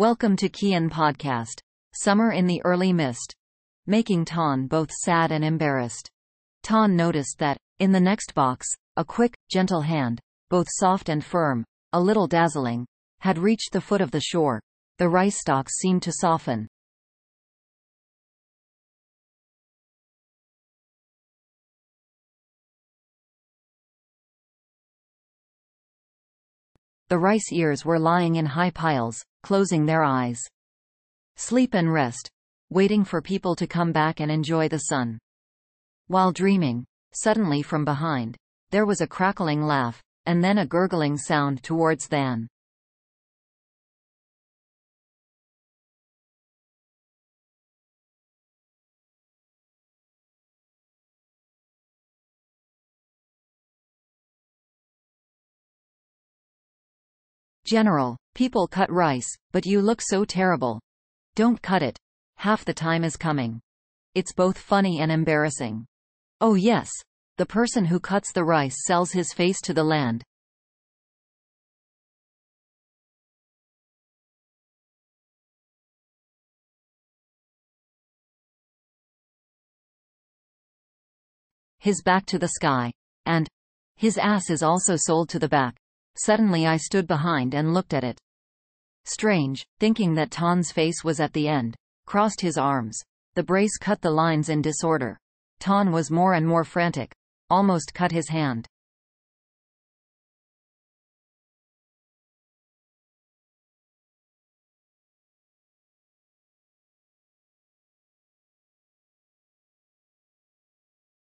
Welcome to Kian Podcast. Summer in the Early Mist. Making Ton both sad and embarrassed. Ton noticed that, in the next box, a quick, gentle hand, both soft and firm, a little dazzling, had reached the foot of the shore. The rice stalks seemed to soften. The rice ears were lying in high piles, closing their eyes. Sleep and rest. Waiting for people to come back and enjoy the sun. While dreaming, suddenly from behind, there was a crackling laugh, and then a gurgling sound towards Than. General, people cut rice, but you look so terrible. Don't cut it. Half the time is coming. It's both funny and embarrassing. Oh yes. The person who cuts the rice sells his face to the land. His back to the sky. And his ass is also sold to the back. Suddenly I stood behind and looked at it. Strange, thinking that Ton's face was at the end, crossed his arms. The brace cut the lines in disorder. Ton was more and more frantic. Almost cut his hand.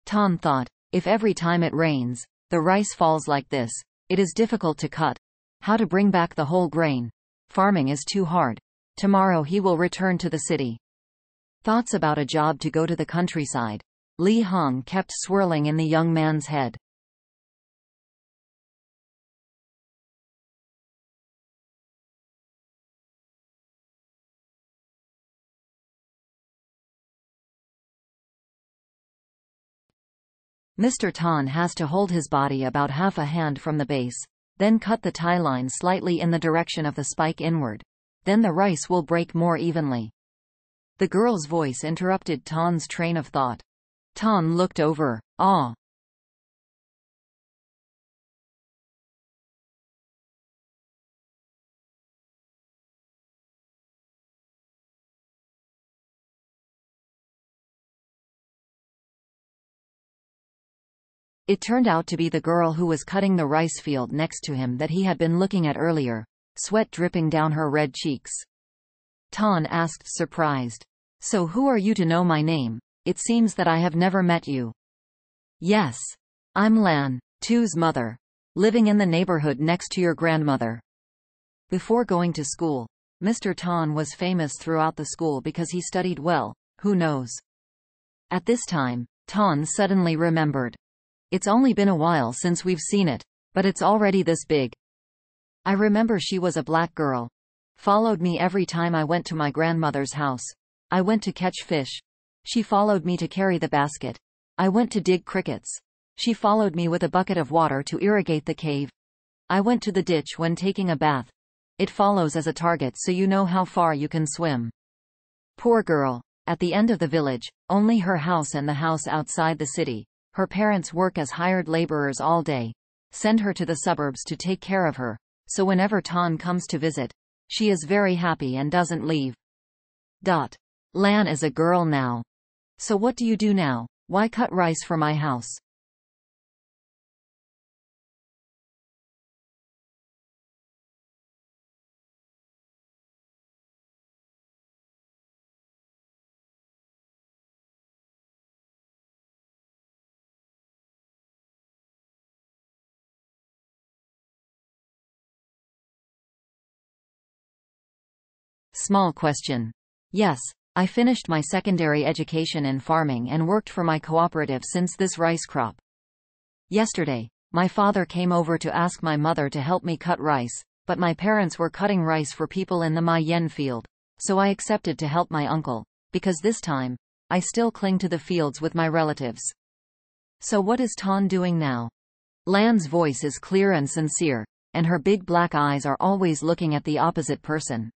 Ton thought, if every time it rains, the rice falls like this, it is difficult to cut. How to bring back the whole grain? Farming is too hard. Tomorrow he will return to the city. Thoughts about a job to go to the countryside. Li Hong kept swirling in the young man's head. Mr. Ton has to hold his body about half a hand from the base, then cut the tie line slightly in the direction of the spike inward. Then the rice will break more evenly. The girl's voice interrupted Ton's train of thought. Ton looked over, awe. It turned out to be the girl who was cutting the rice field next to him that he had been looking at earlier, sweat dripping down her red cheeks. Ton asked surprised. So who are you to know my name? It seems that I have never met you. Yes. I'm Lan, Tu's mother. Living in the neighborhood next to your grandmother. Before going to school, Mr. Ton was famous throughout the school because he studied well, who knows. At this time, Ton suddenly remembered. It's only been a while since we've seen it, but it's already this big. I remember she was a black girl. Followed me every time I went to my grandmother's house. I went to catch fish. She followed me to carry the basket. I went to dig crickets. She followed me with a bucket of water to irrigate the cave. I went to the ditch when taking a bath. It follows as a target so you know how far you can swim. Poor girl. At the end of the village, only her house and the house outside the city, her parents work as hired laborers all day. Send her to the suburbs to take care of her, so whenever Ton comes to visit, she is very happy and doesn't leave. Dot. Lan is a girl now. So what do you do now? Why cut rice for my house? Small question. Yes, I finished my secondary education in farming and worked for my cooperative since this rice crop. Yesterday, my father came over to ask my mother to help me cut rice, but my parents were cutting rice for people in the Ma Yen field, so I accepted to help my uncle, because this time, I still cling to the fields with my relatives. So what is Ton doing now? Lan's voice is clear and sincere, and her big black eyes are always looking at the opposite person.